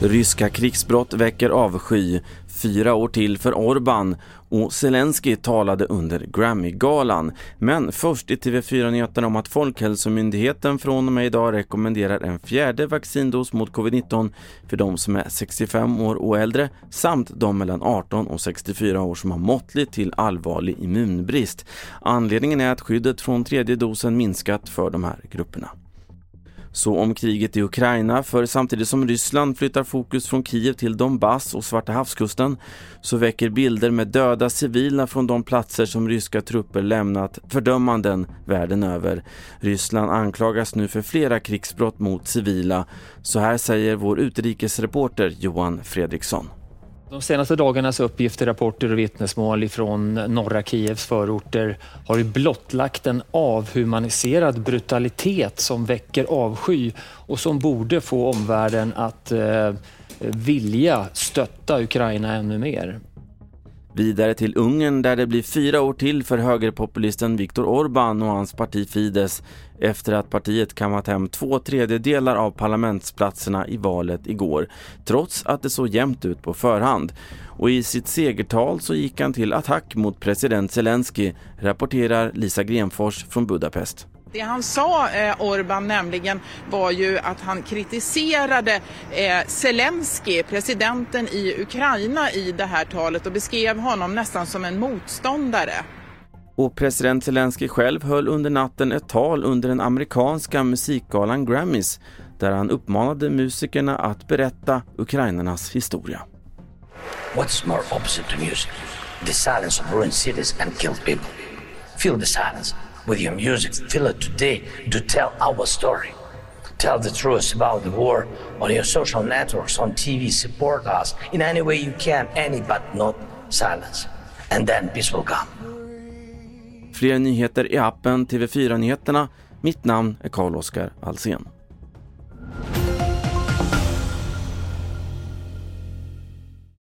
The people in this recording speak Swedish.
Ryska krigsbrott väcker avsky. Fyra år till för Orban och Zelensky talade under Grammy-galan. Men först i TV4-nyheterna om att Folkhälsomyndigheten från och med idag rekommenderar en fjärde vaccindos mot covid-19 för de som är 65 år och äldre samt de mellan 18 och 64 år som har måttlig till allvarlig immunbrist. Anledningen är att skyddet från tredje dosen minskat för de här grupperna. Så om kriget i Ukraina, för samtidigt som Ryssland flyttar fokus från Kiev till Donbass och Svarta havskusten så väcker bilder med döda civila från de platser som ryska trupper lämnat fördömanden världen över. Ryssland anklagas nu för flera krigsbrott mot civila. Så här säger vår utrikesreporter Johan Fredriksson. De senaste dagarnas uppgifter, rapporter och vittnesmål från norra Kievs förorter har ju blottlagt en avhumaniserad brutalitet som väcker avsky och som borde få omvärlden att eh, vilja stötta Ukraina ännu mer. Vidare till Ungern där det blir fyra år till för högerpopulisten Viktor Orbán och hans parti Fidesz efter att partiet kammat hem två tredjedelar av parlamentsplatserna i valet igår trots att det såg jämnt ut på förhand. Och i sitt segertal så gick han till attack mot president Zelensky, rapporterar Lisa Grenfors från Budapest. Det han sa, eh, Orban, nämligen var ju att han kritiserade eh, Zelensky, presidenten i Ukraina, i det här talet och beskrev honom nästan som en motståndare. Och president Zelensky själv höll under natten ett tal under den amerikanska musikgalan Grammys där han uppmanade musikerna att berätta ukrainarnas historia. What's more opposite to music? The silence of ruined cities and killed people. Feel the silence with your music. fill it today to tell our story. Tell the truth about the war on your social networks, on TV. Support us in any way you can, any but not silence. And then peace will come. Fler nyheter i appen TV4 Nyheterna. Mitt namn är Carl-Oskar Alsen.